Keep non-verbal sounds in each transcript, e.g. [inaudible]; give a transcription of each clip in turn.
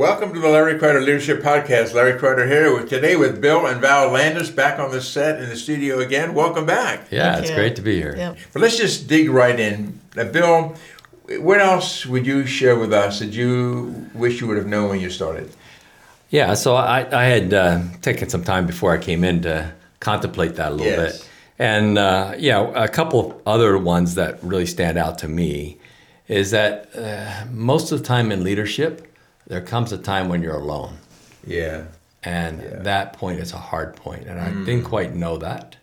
Welcome to the Larry Kreider Leadership Podcast. Larry Kreider here with today with Bill and Val Landis back on the set in the studio again. Welcome back. Yeah, Thank it's you. great to be here. Yep. But let's just dig right in. Now, Bill, what else would you share with us that you wish you would have known when you started? Yeah, so I, I had uh, taken some time before I came in to contemplate that a little Yes. bit. And, uh, yeah, a couple of other ones that really stand out to me is that uh, most of the time in leadership, there comes a time when you're alone. Yeah. And Yeah. that point is a hard point, and I didn't quite know that.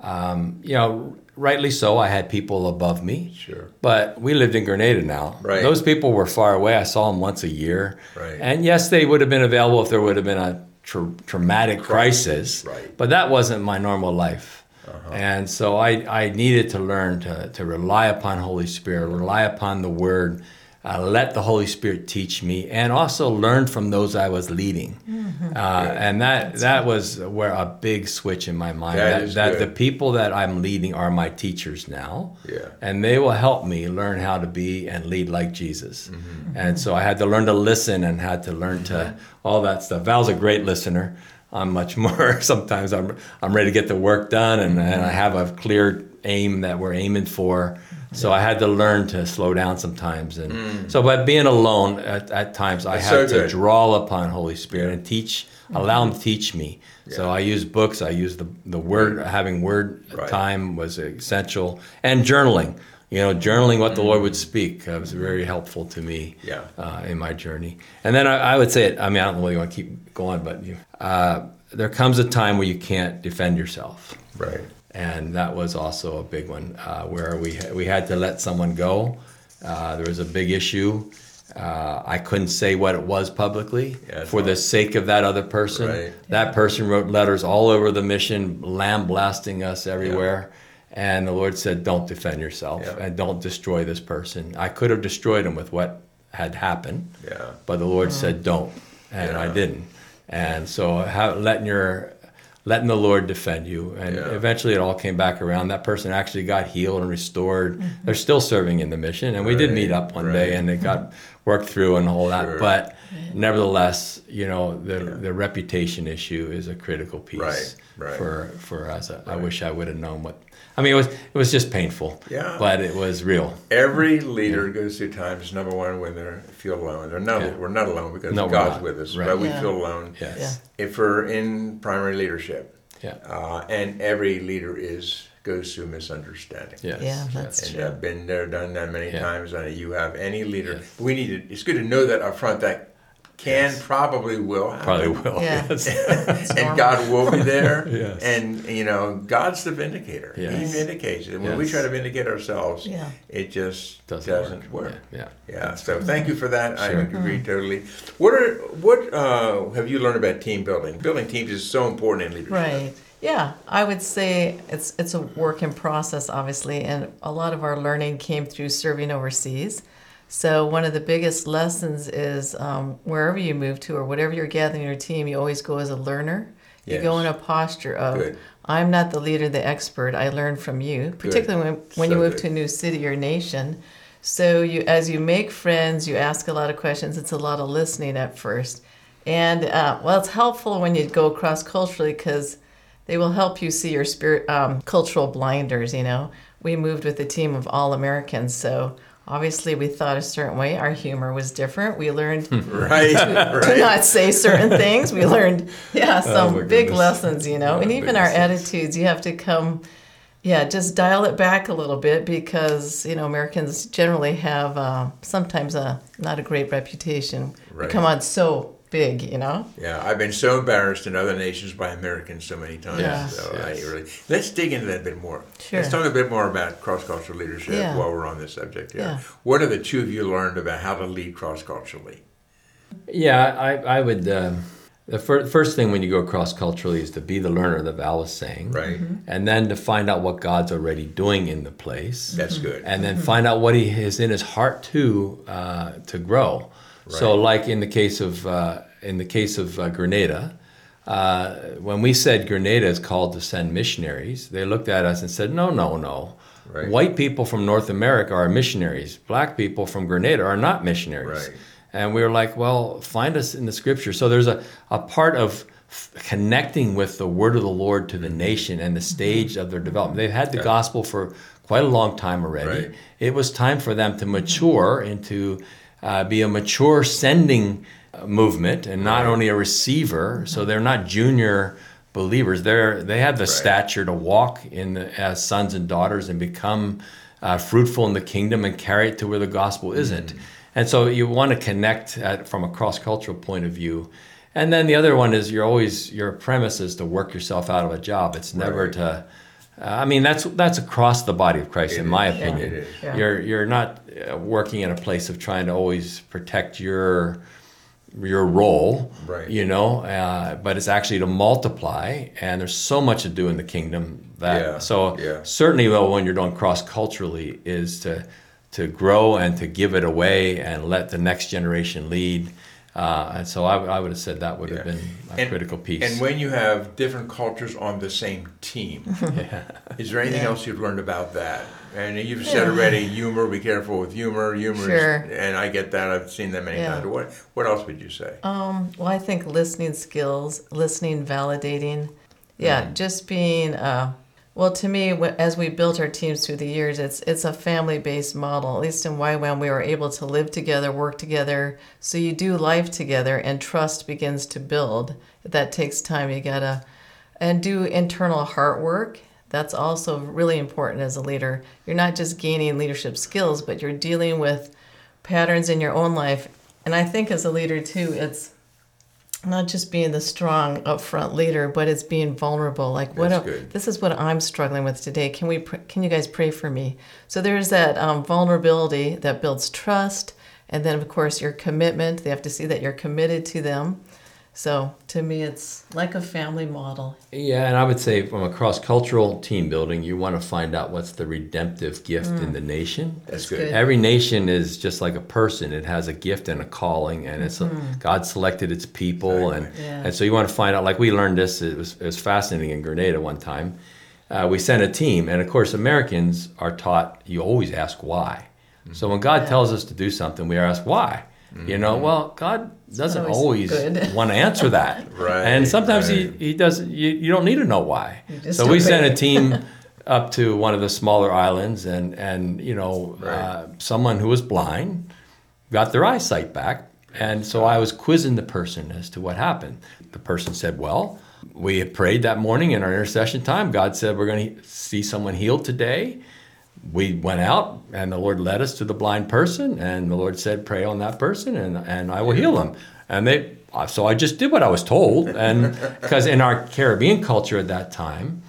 Um, you know, rightly so, I had people above me. Sure. But we lived in Grenada now. Right. Those people were far away. I saw them once a year. Right. And yes, they would have been available if there would have been a tra- traumatic crisis. Right. Uh-huh. But that wasn't my normal life. And so I, I needed to learn to, to rely upon Holy Spirit, rely upon the Word, uh, let the Holy Spirit teach me, and also learn from those I was leading. Mm-hmm. Uh, and that that was where a big switch in my mind. That that is that the people that I'm leading are my teachers now Yeah. and they will help me learn how to be and lead like Jesus. Mm-hmm. And so I had to learn to listen and had to learn to all that stuff. Val's a great listener. I'm much [laughs] more. Sometimes I'm I'm ready to get the work done and, and I have a clear aim that we're aiming for. So I had to learn to slow down sometimes, and so by being alone at, at times, I Mm. That's had so to draw upon Holy Spirit and teach, allow Him to teach me. So I use books, I use the the word, having word Right. time was essential, and journaling. You know, journaling what the Lord would speak uh, was very helpful to me Yeah. uh, in my journey. And then I, I would say, it, I mean, I don't know whether you want to keep going, but you, uh, there comes a time where you can't defend yourself. Right. And that was also a big one uh, where we, we had to let someone go. Uh, there was a big issue. Uh, I couldn't say what it was publicly Yeah, that's for the sake of that other person. Right. That person wrote letters all over the mission, lambasting us everywhere. And the Lord said, Don't defend yourself Yeah. and don't destroy this person. I could have destroyed him with what had happened, Yeah. but the Lord said, Don't. And I didn't. And so how, letting your letting the Lord defend you. And Yeah. eventually it all came back around. That person actually got healed and restored. Mm-hmm. They're still serving in the mission. And we did meet up one right. day and it got worked through and all that. Sure. But nevertheless, you know, the the reputation issue is a critical piece Right, right. for for us. I wish I would have known what I mean it was it was just painful. Yeah. But it was real. Every leader goes through times, number one, when they feel alone. They're not, Yeah. We're not alone because No, we're God's with us, Right. but we Yeah. feel alone Yes. if we're in primary leadership. Yeah. Uh, and every leader is goes through misunderstanding. Yes. Yeah, that's And true. I've been there, done that many Yeah. times. And you have any leader, Yes. we need to. It's good to know that up front. That can Yes. probably will happen. Probably will. Yeah. Yes. [laughs] And. God will be there. [laughs] Yes. And you know, God's the vindicator. He vindicates it. When we try to vindicate ourselves, Yeah. it just Doesn't, doesn't, work. work. Yeah. Yeah. So thank you for that. I Sure. agree totally. What are what uh, have you learned about team building? Building teams is so important in leadership. Right. Yeah, I would say it's it's a work in process, obviously, and a lot of our learning came through serving overseas. So one of the biggest lessons is um, wherever you move to or whatever you're gathering your team, you always go as a learner. You go in a posture of Good. I'm not the leader, the expert. I learn from you, particularly when, when you move good. to a new city or nation. So you, as you make friends, you ask a lot of questions. It's a lot of listening at first, and uh, well, it's helpful when you go cross culturally because they will help you see your spirit um, cultural blinders. You know, we moved with a team of all Americans, so obviously we thought a certain way. Our humor was different. We learned [laughs] Right. [laughs] to right. not say certain things. We learned, yeah, some my big lessons, you know. Oh, and even our lessons. attitudes, you have to come, yeah, just dial it back a little bit because you know Americans generally have uh, sometimes a not a great reputation. Right. We come on so big, you know? Yeah, I've been so embarrassed in other nations by Americans so many times. Yes, so yes. I really let's dig into that a bit more. Sure. Let's talk a bit more about cross cultural leadership Yeah. while we're on this subject. Yeah. Yeah. What have the two of you learned about how to lead cross culturally? Yeah, I, I would. Um, the fir- first thing when you go cross culturally is to be the learner that Val was saying, Right. and then to find out what God's already doing in the place, That's good. and then find out what He is in His heart too uh, to grow. So, like in the case of uh, in the case of uh, Grenada, uh, when we said Grenada is called to send missionaries, they looked at us and said, "No, no, no." Right. White people from North America are missionaries. Black people from Grenada are not missionaries. Right. And we were like, well, find us in the scripture. So there's a, a part of f- connecting with the word of the Lord to the nation and the stage of their development. They've had the gospel for quite a long time already. Right. It was time for them to mature and to uh, be a mature sending uh, movement and not only a receiver. So they're not junior believers. They're they have the stature to walk in the, as sons and daughters and become uh, fruitful in the kingdom and carry it to where the gospel isn't. And so you want to connect at, from a cross cultural point of view. And then the other one is you're always your premise is to work yourself out of a job. It's never Right. to. Uh, I mean that's that's across the body of Christ, It in my is. Yeah, opinion. Yeah. You're you're not uh, working in a place of trying to always protect your your role, Right. you know, uh, but it's actually to multiply, and there's so much to do in the kingdom that. Yeah, So yeah. certainly, though, when you're doing cross culturally, is to to grow and to give it away and let the next generation lead. Uh, and so I would have said that would have been a And- critical piece. And when you have different cultures on the same team, [laughs] is there anything Yeah. else you've learned about that? And you've said already, humor. Be careful with humor. Humor, Sure. is, and I get that. I've seen that many Yeah. times. What What else would you say? Um, well, I think listening skills, listening, validating. Yeah, Mm-hmm. just being. Uh, well, to me, as we built our teams through the years, it's it's a family based model. At least in YWAM, we were able to live together, work together. So you do life together, and trust begins to build. That takes time. You gotta and do internal heart work. That's also really important as a leader. You're not just gaining leadership skills, but you're dealing with patterns in your own life. And I think as a leader too, it's not just being the strong upfront leader, but it's being vulnerable. Like what? A- This is what I'm struggling with today. Can we? pr- Can you guys pray for me? So there's that um, vulnerability that builds trust, and then of course your commitment. They have to see that you're committed to them. So to me, it's like a family model. Yeah, and I would say from a cross cultural team building, you want to find out what's the redemptive gift in mm. the nation. That's That's good. good. Every nation is just like a person. It has a gift and a calling, and it's a, mm-hmm. God selected its people, and Yeah. and so you want to find out. Like we learned this, it was it was fascinating in Grenada one time. Uh, we sent a team, and of course, Americans are taught you always ask why. Mm-hmm. So when God tells us to do something, we ask why. You know, well, God doesn't always always, [laughs] want to answer that, Right, And sometimes right. he he doesn't. You, you don't need to know why. So we sent a [laughs] team up to one of the smaller islands, and and you know, Right. uh, someone who was blind got their eyesight back, and so I was quizzing the person as to what happened. The person said, "Well, we had prayed that morning in our intercession time. God said we're going to see someone healed today." We went out, and the Lord led us to the blind person, and the Lord said, "Pray on that person, and and I will heal them." And they, uh, so I just did what I was told, and [laughs] because in our Caribbean culture at that time,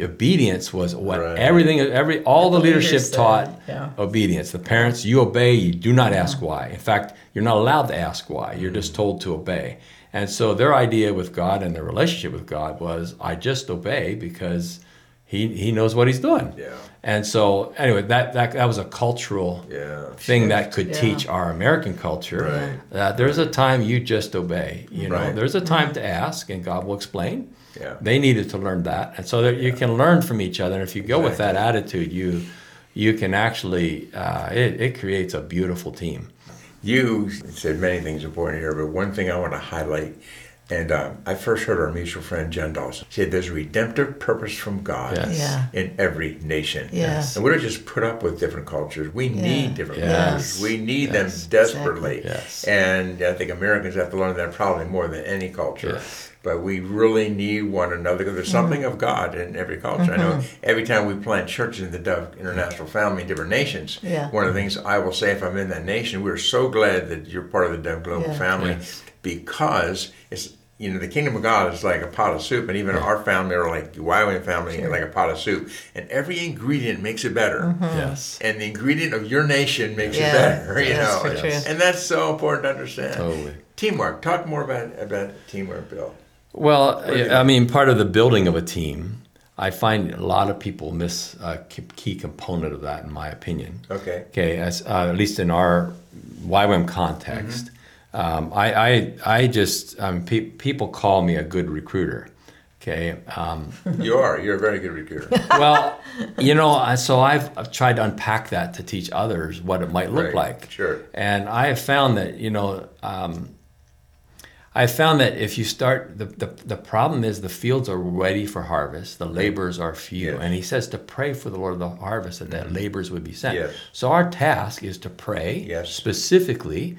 obedience was what Right. everything, every all the The leadership said, taught yeah. obedience. The parents, you obey, you do not ask why. In fact, you're not allowed to ask why. You're just mm. told to obey. And so their idea with God and their relationship with God was, I just obey because he he knows what he's doing. Yeah. And so anyway, that that, that was a cultural Yeah. thing that could Yeah. teach our American culture. Right. That there's a time you just obey. You know, Right. there's a time to ask, and God will explain. Yeah. They needed to learn that, and so that you can learn from each other. And if you go with that attitude, you you can actually uh, it, it creates a beautiful team. You said many things important here, but one thing I want to highlight, and um, I first heard our mutual friend Jen Dawson say there's a redemptive purpose from God Yes. Yeah. in every nation. Yes. And we don't just put up with different cultures. We need different Yes. cultures. We need Yes. them desperately. Yes. And I think Americans have to learn that probably more than any culture. Yes. but we really need one another because there's something of God in every culture. I know every time we plant churches in the Dove International Family in different nations, Yeah. one of the things I will say if I'm in that nation, we're so glad that you're part of the Dove Global Yeah. family Yes. Because it's you know the kingdom of God is like a pot of soup, and even our family are like the YWAM family Sure. like a pot of soup, and every ingredient makes it better. Yes. And the ingredient of your nation makes Yeah, it better, [laughs] you that's know, for true. and that's so important to understand. Totally. Teamwork. Talk more about about teamwork, Bill. Well, I mean, part of the building of a team, I find a lot of people miss a key- key component of that, in my opinion. Okay. Okay, as uh, at least in our YWAM context, um, I, I I just um, pe- people call me a good recruiter. Okay, um, You are. You're a very good recruiter. [laughs] well, you know, so I've, I've tried to unpack that to teach others what it might look Right, like. sure. And I have found that, you know, um, I found that if you start, the, the, the problem is the fields are ready for harvest, the laborers are few. Yes. And he says to pray for the Lord of the harvest that, that laborers would be sent. Yes. So our task is to pray Yes. specifically.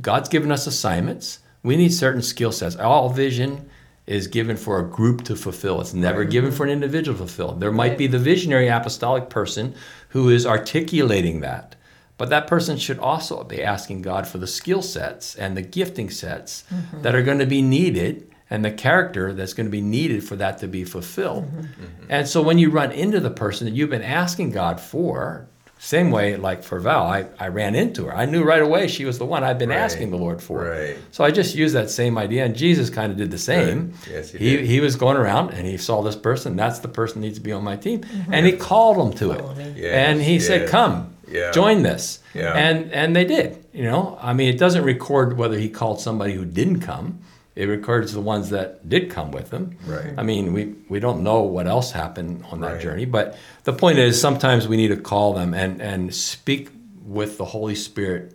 God's given us assignments. We need certain skill sets. All vision is given for a group to fulfill. It's never given for an individual to fulfill. There might be the visionary apostolic person who is articulating that. But that person should also be asking God for the skill sets and the gifting sets mm-hmm. that are going to be needed and the character that's going to be needed for that to be fulfilled. Mm-hmm. And so when you run into the person that you've been asking God for, same way like for Val, I, I ran into her. I knew right away she was the one I've been Right. asking the Lord for. Right. So I just used that same idea, and Jesus kind of did the same. Right. Yes, he he, did. he was going around and he saw this person. That's the person needs to be on my team, mm-hmm. and he called them to it. Yes, and he said, "Come, Yeah. join this." Yeah. And and they did. You know, I mean, it doesn't record whether he called somebody who didn't come. It records the ones that did come with them. Right. I mean, we we don't know what else happened on that Right. journey, but the point is, sometimes we need to call them and and speak with the Holy Spirit.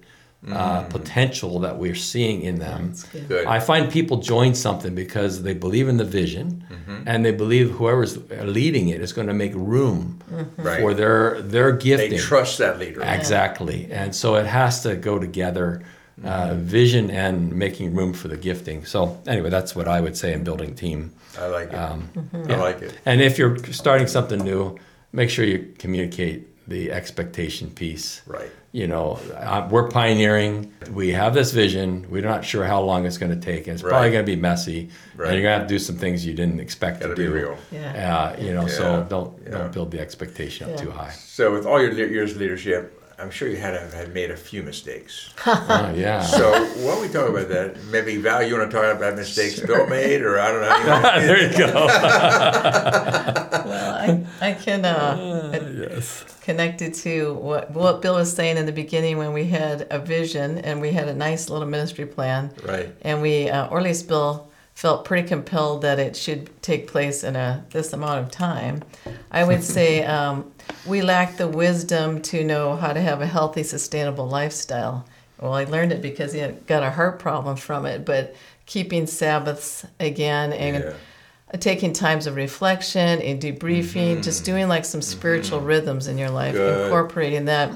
Uh, potential that we're seeing in them. good. Good. I find people join something because they believe in the vision, Mm-hmm. and they believe whoever's leading it is going to make room Right. for their their gifting. They trust that leader. Exactly. And so it has to go together uh, vision and making room for the gifting. So, anyway, that's what I would say in building team. I like it. Um, I like it. And if you're starting something new, make sure you communicate the expectation piece. Right. You know, uh, we're pioneering. We have this vision. We're not sure how long it's going to take. And it's probably going to be messy. Right. And you're going to have to do some things you didn't expect Got to to be do. real. Yeah. Uh, you know, Yeah. so don't Yeah. don't build the expectation up Yeah. too high. So, with all your years of leadership, I'm sure you had to have had made a few mistakes. [laughs] Oh, yeah. So, why don't we talk about that? Maybe Val, you want to talk about mistakes Bill made, or I don't know. [laughs] there you go. [laughs] Well, I, I can uh, yes. connect it to what, what Bill was saying in the beginning when we had a vision and we had a nice little ministry plan. Right. And we, uh, or at least Bill felt pretty compelled that it should take place in a this amount of time. I would [laughs] say um, we lack the wisdom to know how to have a healthy, sustainable lifestyle. Well, I learned it because he got a heart problem from it, but keeping Sabbaths again and Yeah. taking times of reflection and debriefing, just doing like some spiritual rhythms in your life, Good. incorporating that.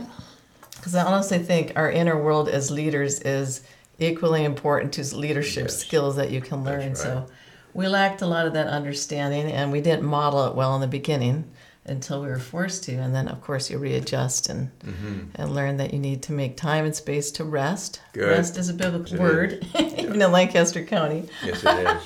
Because I honestly think our inner world as leaders is equally important to leadership Yes. skills that you can learn. right. So we lacked a lot of that understanding and we didn't model it well in the beginning until we were forced to. And then, of course, you readjust and, mm-hmm. and learn that you need to make time and space to rest. Good. Rest is a biblical It word, even [laughs] in Lancaster County. Yes, it is.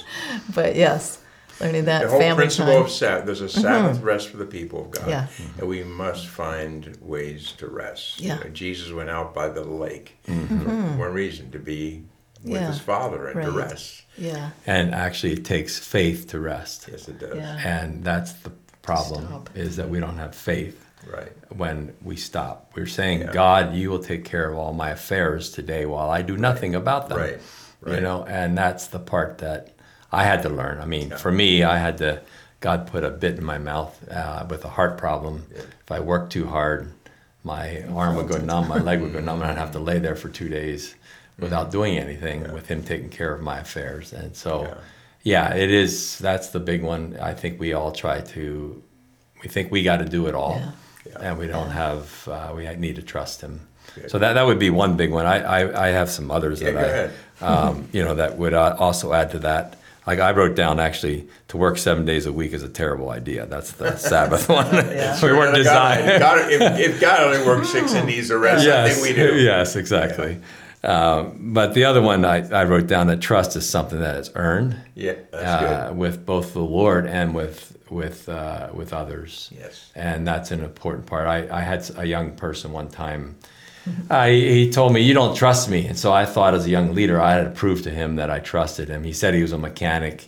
[laughs] But yes, learning that The whole family principle time. of Sabbath, there's a Sabbath mm-hmm. rest for the people of God. Yeah. Mm-hmm. And we must find ways to rest. Yeah. You know, Jesus went out by the lake mm-hmm. for one reason to be with Yeah. his Father and to rest. yeah, And actually, it takes faith to rest. Yes, it does. yeah. And that's the problem Stop. is that we don't have faith Right. when we stop. We're saying, Yeah. God, you will take care of all my affairs today while I do nothing about them. Right. You know, and that's the part that I had to learn. I mean, for me, I had to, God put a bit in my mouth uh, with a heart problem. If I worked too hard, my arm would go numb, my leg would go numb, and I'd have to lay there for two days without doing anything with Him taking care of my affairs. And so, yeah, it is, that's the big one. I think we all try to, we think we got to do it all. Yeah. And we don't have, uh, we need to trust him. So that, that would be one big one. I, I, I have some others Yeah, that. I, um, you know, that would uh, also add to that. Like I wrote down actually to work seven days a week is a terrible idea. That's the [laughs] Sabbath one. Yeah. [laughs] we weren't designed. [laughs] God, if, if God only works six and needs the rest, I yes, think we do. yes, exactly. Um, but the other one I, I wrote down that trust is something that is earned Yeah, that's uh, good. with both the Lord and with with uh, with others. Yes. and that's an important part. I, I had a young person one time. Uh, he, he told me, "You don't trust me," and so I thought, as a young leader, I had to prove to him that I trusted him. He said he was a mechanic,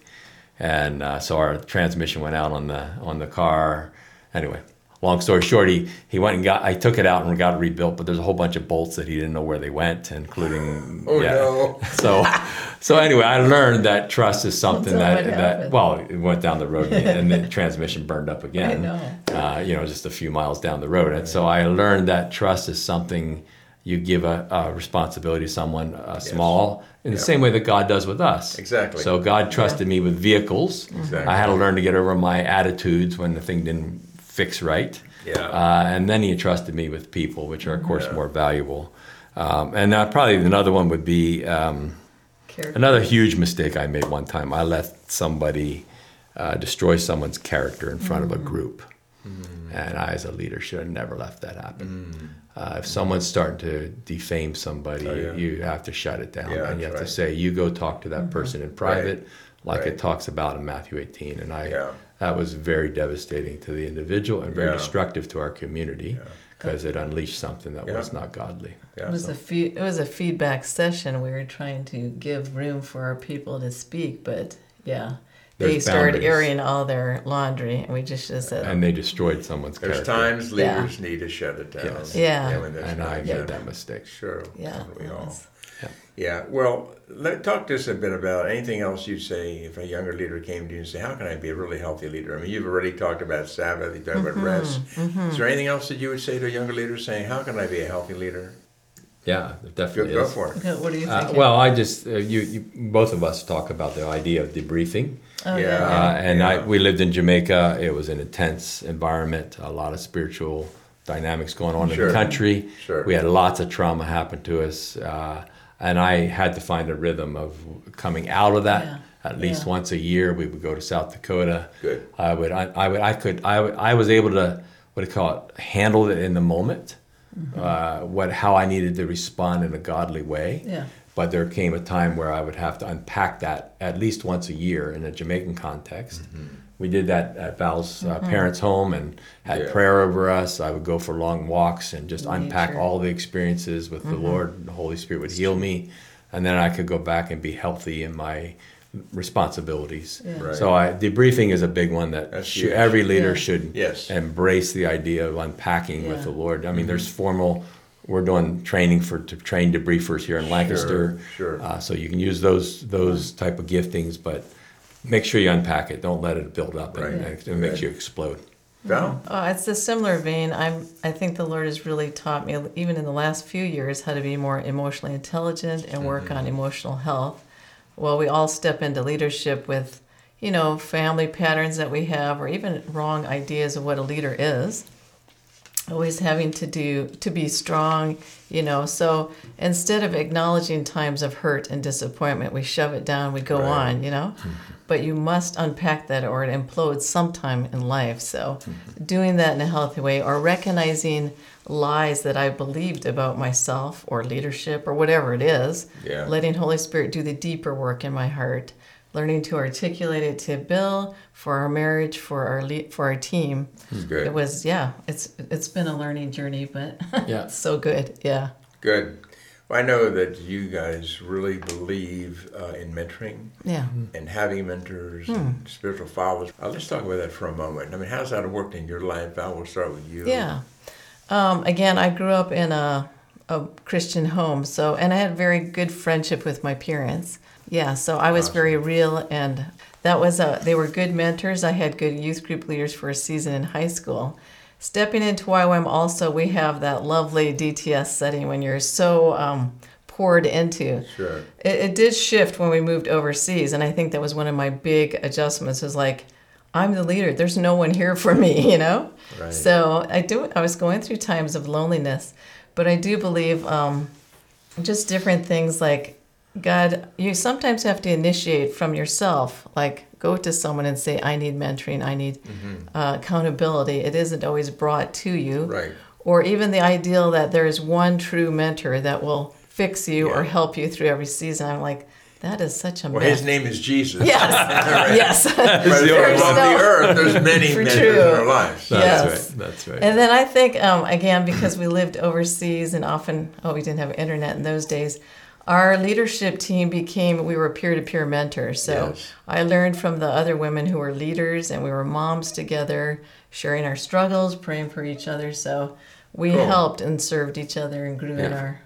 and uh, so our transmission went out on the on the car. Anyway, long story short, he, he went and got. I took it out and got it rebuilt, but there's a whole bunch of bolts that he didn't know where they went, including Oh, yeah. no. So, so anyway, I learned that trust is something that that well, it went down the road and [laughs] the transmission burned up again. know. Uh, you know, just a few miles down the road, and so I learned that trust is something you give a, a responsibility to someone uh, small in the Yep. same way that God does with us. Exactly. So God trusted me with vehicles. Exactly. I had to learn to get over my attitudes when the thing didn't fix right. Yeah. Uh, and then He entrusted me with people, which are of course Yeah. more valuable. Um, and uh, probably another one would be. Um, Another huge mistake I made one time. I let somebody uh, destroy someone's character in front of a group, and I, as a leader, should have never left that happen. Uh, if someone's starting to defame somebody, Oh, yeah. you have to shut it down, Yeah, and you have that's to say, "You go talk to that person in private, like right. it talks about in Matthew 18." And I, Yeah. That was very devastating to the individual and very Yeah. destructive to our community because it unleashed something that Yeah. was not godly. Yeah, It was so- a fe- it was a feedback session. We were trying to give room for our people to speak, but yeah, they There's started boundaries. airing all their laundry, and we just just said, And they destroyed someone's There's character. times Yeah. leaders need to shut it down. Yes. Yeah. when there's and I enough. made that mistake. Sure. yeah, We all. Was- Yeah. Well, let, talk to us a bit about anything else you'd say if a younger leader came to you and say, "How can I be a really healthy leader?" I mean, you've already talked about Sabbath. You talked Mm-hmm, about rest. Is there anything else that you would say to a younger leader, saying, "How can I be a healthy leader?" Yeah, it Go, definitely go for it. Okay, what do you Uh, think? well, I just uh, you, you both of us talk about the idea of debriefing, oh, yeah. uh, and I we lived in Jamaica. It was an intense environment, a lot of spiritual dynamics going on in the country. Sure. We had lots of trauma happen to us, uh, and I had to find a rhythm of coming out of that. Yeah. At least Yeah. once a year, we would go to South Dakota. Good. I would, I, I would, I could, I, would, I was able to, what do you call it, handle it in the moment. Uh, what, how I needed to respond in a godly way. Yeah. But there came a time where I would have to unpack that at least once a year in a Jamaican context. We did that at Val's uh, parents' home and had Yeah. prayer over us. I would go for long walks and just unpack all the experiences with the Lord. The Holy Spirit would heal me, and then I could go back and be healthy in my responsibilities. Yeah. Right. So I, debriefing is a big one that That's should, every leader Yeah. should Yes. embrace the idea of unpacking with the Lord. I mean, there's formal. We're doing training for to train debriefers here in Lancaster. sure. Uh, so you can use those those type of giftings, but make sure you unpack it. Don't let it build up Right. and it makes Right. you explode. Val? Oh, it's a similar vein. I'm. I think the Lord has really taught me, even in the last few years, how to be more emotionally intelligent and work Mm-hmm. on emotional health. Well, we all step into leadership with, you know, family patterns that we have, or even wrong ideas of what a leader is. Always having to do to be strong, you know. So instead of acknowledging times of hurt and disappointment, we shove it down. We go Right. on, you know but you must unpack that or it implodes sometime in life. So, doing that in a healthy way or recognizing lies that I believed about myself or leadership or whatever it is, Yeah. letting Holy Spirit do the deeper work in my heart, learning to articulate it to Bill for our marriage, for our le- for our team. Good. It was yeah, it's it's been a learning journey, but [laughs] Yeah. so good. Yeah. Good. I know that you guys really believe uh, in mentoring Yeah. and having mentors Hmm. and spiritual fathers. Uh, let's talk about that for a moment. I mean, how's that worked in your life? Val, we'll start with you. Yeah. Um, again, I grew up in a, a Christian home, so and I had very good friendship with my parents. Yeah, so I was very real, and that was a. They were good mentors. I had good youth group leaders for a season in high school. Stepping into YWAM, also we have that lovely DTS setting when you're so um, poured into. Sure. It, it did shift when we moved overseas, and I think that was one of my big adjustments. Was like, I'm the leader. There's no one here for me, [laughs] you know. Right. So I do. I was going through times of loneliness, but I do believe um, just different things like God, you sometimes have to initiate from yourself, like go to someone and say, I need mentoring, I need uh, accountability. It isn't always brought to you. Right. Or even the ideal that there is one true mentor that will fix you or help you through every season. I'm like, that is such a Well, myth. his name is Jesus. Yes. [laughs] yes. But There's on no- the earth, there's many mentors true. in our lives. That's Yes. right. That's right. And then I think, um, again, because we lived overseas and often, oh, we didn't have internet in those days, our leadership team became, we were peer to peer mentors. So Yes. I learned from the other women who were leaders and we were moms together, sharing our struggles, praying for each other. So we Cool. helped and served each other and grew in our,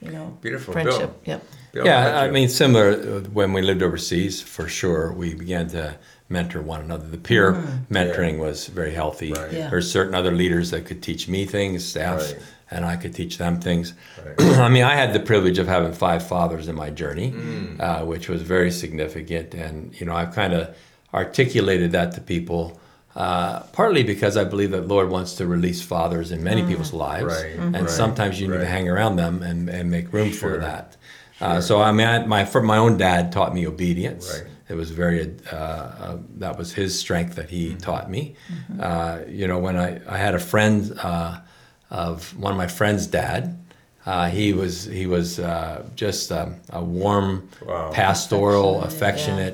you know, Beautiful. friendship. Bill. Yep. Bill, yeah, I mean, similar uh, when we lived overseas, for sure, we began to mentor one another. The peer mentoring was very healthy. Right. Yeah. There's certain other leaders that could teach me things, staff, Right. And I could teach them things. Right. [clears throat] I mean, I had the privilege of having five fathers in my journey, Mm. uh, which was very significant. And, you know, I've kind of articulated that to people. Uh, partly because I believe that Lord wants to release fathers in many people's lives, Right, and right, sometimes you need to hang around them and, and make room Sure. for that. Uh, so I mean, I, my for my own dad taught me obedience. Right. It was very uh, uh, that was his strength that he taught me. Uh, you know, when I, I had a friend uh, of one of my friend's dad, uh, he was he was uh, just um, a warm, Wow. pastoral, Affectionate,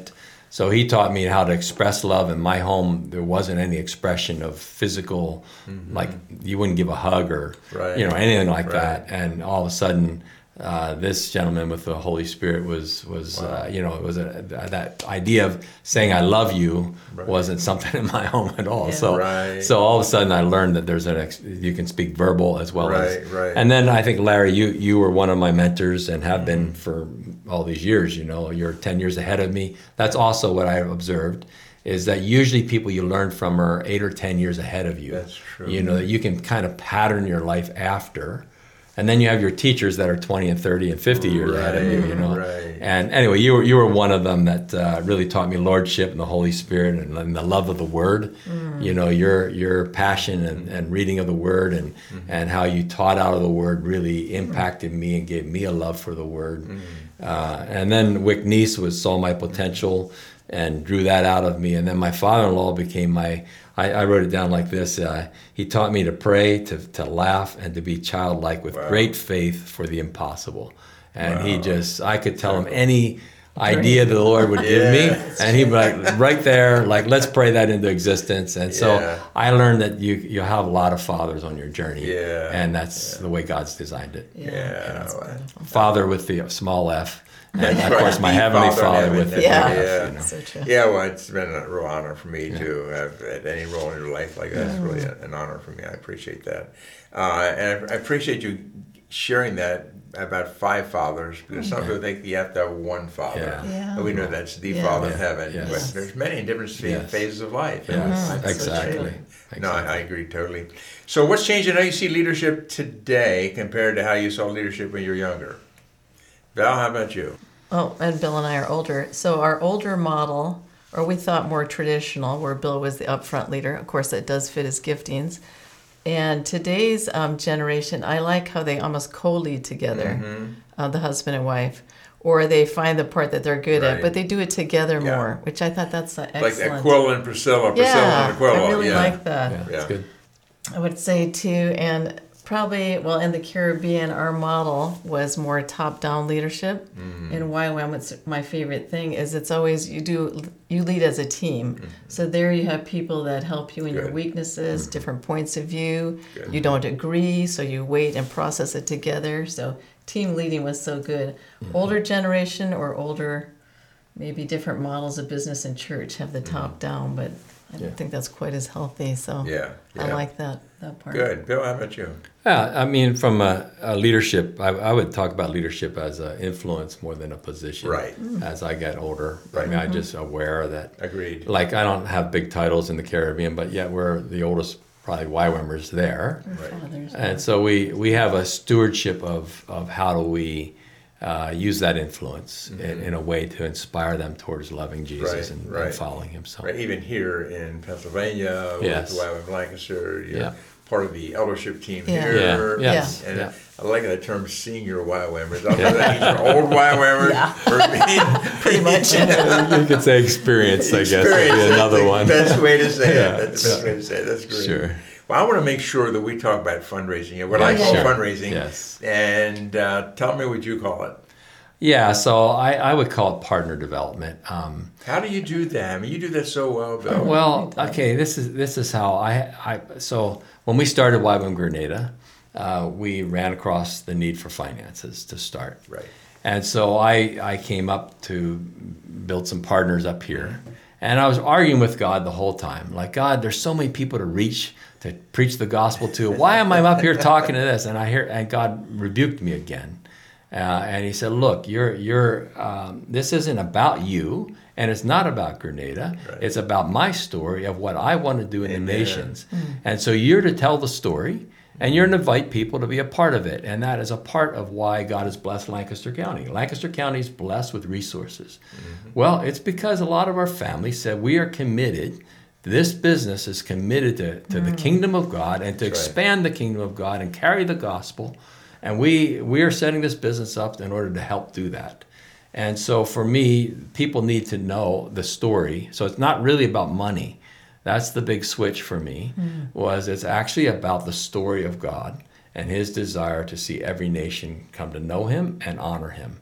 affectionate. So he taught me how to express love. In my home, there wasn't any expression of physical, like you wouldn't give a hug or Right. you know anything like Right. that. And all of a sudden, uh, this gentleman with the Holy Spirit was was uh, you know it was a, that idea of saying I love you Right. wasn't something [laughs] in my home at all. Yeah. So Right. so all of a sudden I learned that there's an ex- you can speak verbal as well as Right, right. and then I think Larry, you you were one of my mentors and have been Mm-hmm. for all these years. You know, you're ten years ahead of me. That's also what I've observed is that usually people you learn from are eight or ten years ahead of you. That's true. You know that you can kind of pattern your life after. And then you have your teachers that are 20 and 30 and 50 years ahead of you, you know. Right. And anyway, you were you were one of them that uh, really taught me lordship and the Holy Spirit and, and the love of the Word. You know, your your passion and, and reading of the Word and and how you taught out of the Word really impacted me and gave me a love for the Word. Uh, and then Wick Niece was saw my potential and drew that out of me. And then my father-in-law became my. I, I wrote it down like this. Uh, he taught me to pray, to to laugh, and to be childlike with Wow. great faith for the impossible. And he just, I could tell him any idea that the Lord would give me, and he'd be like, right there, like, let's pray that into existence. And so Yeah. I learned that you you have a lot of fathers on your journey, Yeah. and that's the way God's designed it. Yeah. Yeah. Father with the small f, and of course my heavenly Father in Father with the Yeah. Yeah. you know. So true. Yeah, well, it's been a real honor for me to have had any role in your life like that. It's really an honor for me. I appreciate that. Uh, and I I appreciate you sharing that about five fathers because some people think you have to have one father. Yeah. Yeah. But we know that's the Yeah. Father in Yeah. heaven. Yes. But there's many different ph- Yes. phases of life. Yes, Mhm. That's exactly. No, I, I agree totally. So, what's changed in how you see leadership today compared to how you saw leadership when you were younger? Val, how about you? Oh, and Bill and I are older. So our older model, or we thought more traditional, where Bill was the upfront leader. Of course, that does fit his giftings. And today's um, generation, I like how they almost co-lead together, Mm-hmm. uh, the husband and wife, or they find the part that they're good Right. at, but they do it together Yeah. more, which I thought that's uh, Like excellent. Aquila and Priscilla, Priscilla yeah, and Aquila. I really yeah. like that. Yeah, Yeah. that's good. I would say too, and probably well in the Caribbean, our model was more top-down leadership. Mm-hmm. In YWAM, it's my favorite thing is it's always you do you lead as a team. Mm-hmm. So there you have people that help you in your Good. Mm-hmm. weaknesses, different points of view. Good. You don't agree, so you wait and process it together. So team leading was so good. Mm-hmm. Older generation or older, maybe different models of business and church have the Mm-hmm. top down, but I don't Yeah. think that's quite as healthy. So Yeah, I like that that part. Good. Bill, how about you? Yeah, I mean, from a, a leadership, I, I would talk about leadership as an influence more than a position. Right. Mm. As I get older, Right. I mean, I'm mm-hmm. just aware that, Agreed. like, I don't have big titles in the Caribbean, but yet we're the oldest, probably YWAMers there. Right. And so we, we have a stewardship of, of how do we uh, use that influence in, in a way to inspire them towards loving Jesus Mm-hmm. Right, and, and following Him. So Right, even here in Pennsylvania, Yes. with YWAM Lancaster, you're Yeah. part of the eldership team Yeah. here. Yeah, yes, And yeah. I like the term senior YWAMers. I don't know if that means old YWAMers [laughs] Yeah. or [laughs] being Pretty much. [laughs] you could say experience, I guess, would be that's another one. Best way to say Yeah. it. That's the best way to say it. That's great. Sure. Well, I want to make sure that we talk about fundraising. here, What I call sure. fundraising. Yes. And uh, tell me what you call it. Yeah, so I, I would call it partner development. Um, How do you do that? I mean, you do that so well, Bill. well, okay, this is this is how I, I so when we started YWAM Grenada, uh, we ran across the need for finances to start. Right. And so I, I came up to build some partners up here. And I was arguing with God the whole time. Like, God, there's so many people to reach, to preach the gospel to. Why am I up here talking to this? And I hear, and God rebuked me again. Uh, and he said, "Look, you're you're. Um, this isn't about you, and it's not about Grenada. Right. It's about my story of what I want to do in Amen. the nations. And so you're to tell the story, and you're to invite people to be a part of it. And that is a part of why God has blessed Lancaster County. Lancaster County is blessed with resources. Well, it's because a lot of our families said we are committed. This business is committed to, to the mm. kingdom of God and to That's right. expand the kingdom of God and carry the gospel. And we we are setting this business up in order to help do that. And so for me, people need to know the story. So it's not really about money. That's the big switch for me. Mm. Was it's actually about the story of God and His desire to see every nation come to know Him and honor Him.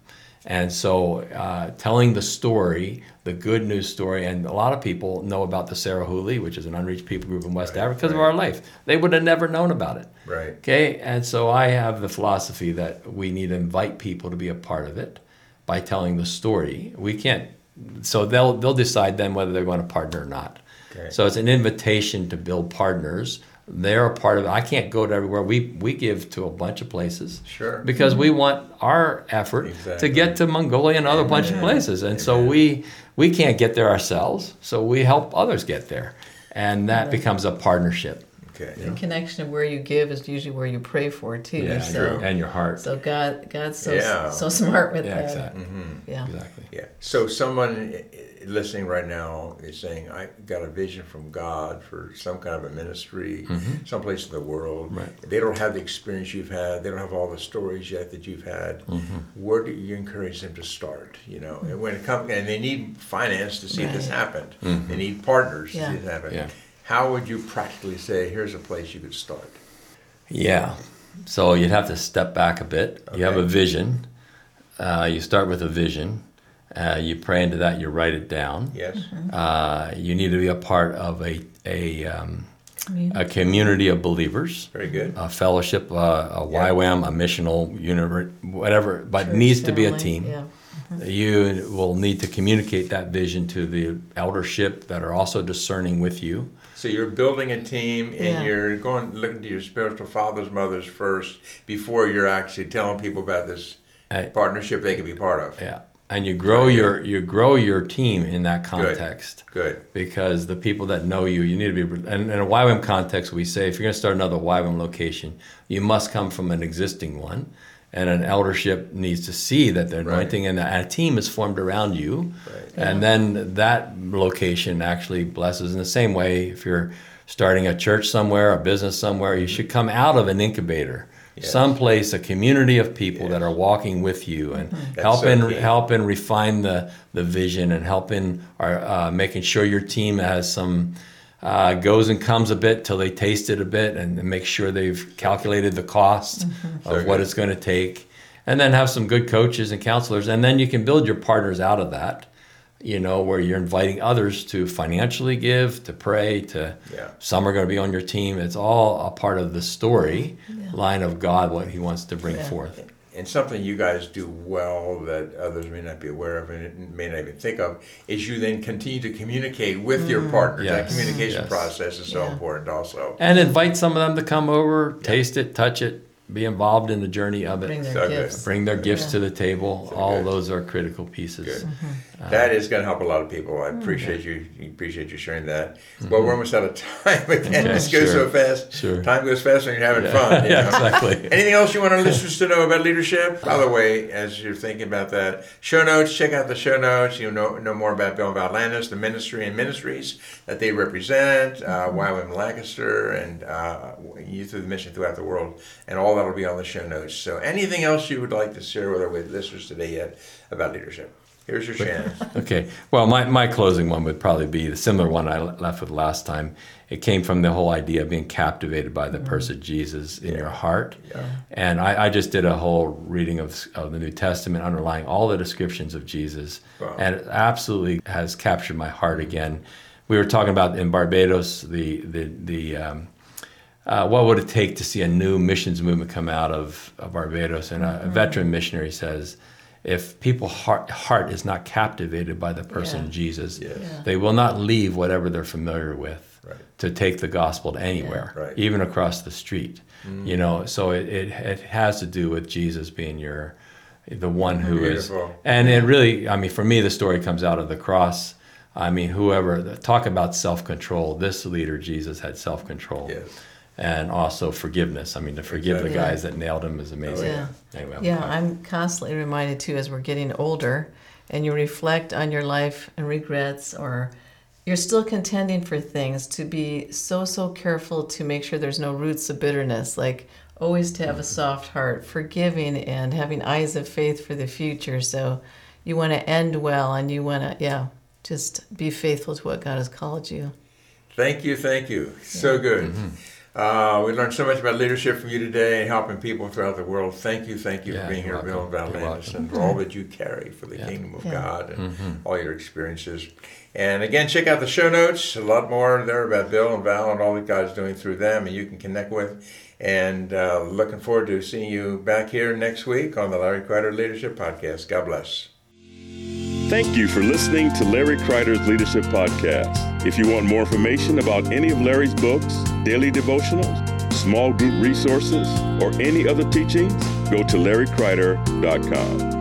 And so, uh, telling the story, the good news story, and a lot of people know about the Sarahuli, which is an unreached people group in West Right, Africa, because of our life. They would have never known about it. Right. Okay, and so I have the philosophy that we need to invite people to be a part of it by telling the story. We can't, so they'll they'll decide then whether they're going to partner or not. Okay. So it's an invitation to build partners. They're a part of it. I can't go to everywhere. We we give to a bunch of places. Sure. Because we want our effort Exactly. to get to Mongolia and other bunch of places, and so we we can't get there ourselves. So we help others get there, and that becomes a partnership. Okay. The connection of where you give is usually where you pray for too. Yeah, so, and your heart. so God, God's so Yeah. so smart with yeah, that. exactly. Yeah. Exactly. Yeah. So someone i- i- listening right now is saying, "I got a vision from God for some kind of a ministry, someplace in the world. Mm-hmm. Right. They don't have the experience you've had. They don't have all the stories yet that you've had. Mm-hmm. Where do you encourage them to start? You know, and when it comes, and they need finance to see this Right. happen. Mm-hmm. They need partners Yeah. to see this happen. Yeah. How would you practically say, "Here's a place you could start"? Yeah. So you'd have to step back a bit. You have a vision. Uh, you start with a vision. Uh, you pray into that. You write it down. Yes. Uh, you need to be a part of a a, um, Community. a community of believers, Very good. a fellowship, uh, a Yeah. YWAM, a missional unit, whatever. But Church needs to be a team. Yeah. You will need to communicate that vision to the eldership that are also discerning with you. So you're building a team, and Yeah. you're going looking to your spiritual fathers, mothers first before you're actually telling people about this Hey. partnership they can be part of. Yeah, and you grow your you grow your team in that context. Good. because the people that know you, you need to be. And in a YWAM context, we say if you're going to start another YWAM location, you must come from an existing one, and an eldership needs to see that the Right. anointing and a team is formed around you, Right. and then that location actually blesses. In the same way, if you're starting a church somewhere, a business somewhere, you should come out of an incubator. Yes. Someplace, a community of people that are walking with you and That's helping so key. helping refine the the vision and helping our uh, making sure your team has some uh, goes and comes a bit till they taste it a bit and, and make sure they've calculated the cost So of what good. it's going to take and then have some good coaches and counselors and then you can build your partners out of that you know where you're inviting others to financially give to pray to Yeah. some are going to be on your team it's all a part of the story line of god what he wants to bring Yeah. forth And something you guys do well that others may not be aware of and may not even think of is you then continue to communicate with your mm. partners. That communication Yes. process is so Yeah. important also. and invite some of them to come over, taste it, touch it, be involved in the journey of Bring it, their So good. gifts. bring their gifts Yeah. to the table. All good. those are critical pieces. Good. Uh, that is going to help a lot of people. Mm, I appreciate you. Appreciate you sharing that. Well, we're almost out of time again. Mm-hmm. Okay, this goes sure. so fast. Sure. Time goes fast when you're having Yeah. fun. you [laughs] Yeah, know? exactly. [laughs] Anything else you want our [laughs] listeners to know about leadership? By the way, as you're thinking about that, show notes, check out the show notes. You'll know, know more about Bill Val Landis, the ministry and ministries that they represent, uh, YWAM Lancaster, and uh, Youth With A Mission throughout the world, and all that'll be on the show notes. So, anything else you would like to share with our listeners today yet about leadership? Here's your chance. [laughs] Okay. Well, my, my closing one would probably be the similar one I left with last time. It came from the whole idea of being captivated by the person Jesus in your heart. Yeah. And I, I just did a whole reading of, of the New Testament, underlying all the descriptions of Jesus. Wow. And it absolutely has captured my heart again. We were talking about in Barbados the, the, the um, uh, what would it take to see a new missions movement come out of, of Barbados? And a, a veteran missionary says, if people's heart, heart is not captivated by the person Yeah. Jesus, Yes. Yeah. they will not leave whatever they're familiar with Right. to take the gospel to anywhere, Yeah. Right. even across the street. You know, so it, it, it has to do with Jesus being your the one who is, Beautiful. and it really, I mean, for me, the story comes out of the cross. I mean, whoever talk about self control, this leader Jesus had self control, Yes. And also forgiveness. I mean, to forgive the Exactly. guys that nailed him is amazing. Oh, yeah. Anyway, I'm Yeah, fine. I'm constantly reminded too as we're getting older and you reflect on your life and regrets or you're still contending for things to be so so careful to make sure there's no roots of bitterness like always to have a mm-hmm. soft heart forgiving and having eyes of faith for the future so you want to end well and you want to yeah just be faithful to what god has called you Thank you, thank you. So good. Mm-hmm. Uh, we learned so much about leadership from you today and helping people throughout the world. Thank you, thank you Yeah, for being here, Bill welcome. You're Val Landis, and for all that you carry for the Yeah. kingdom of Yeah. God and all your experiences. And again, check out the show notes. A lot more there about Bill and Val and all that God's doing through them, and you can connect with. And uh, looking forward to seeing you back here next week on the Larry Kreider Leadership Podcast. God bless. Thank you for listening to Larry Kreider's Leadership Podcast. If you want more information about any of Larry's books, daily devotionals, small group resources, or any other teachings, go to larrykreider.com.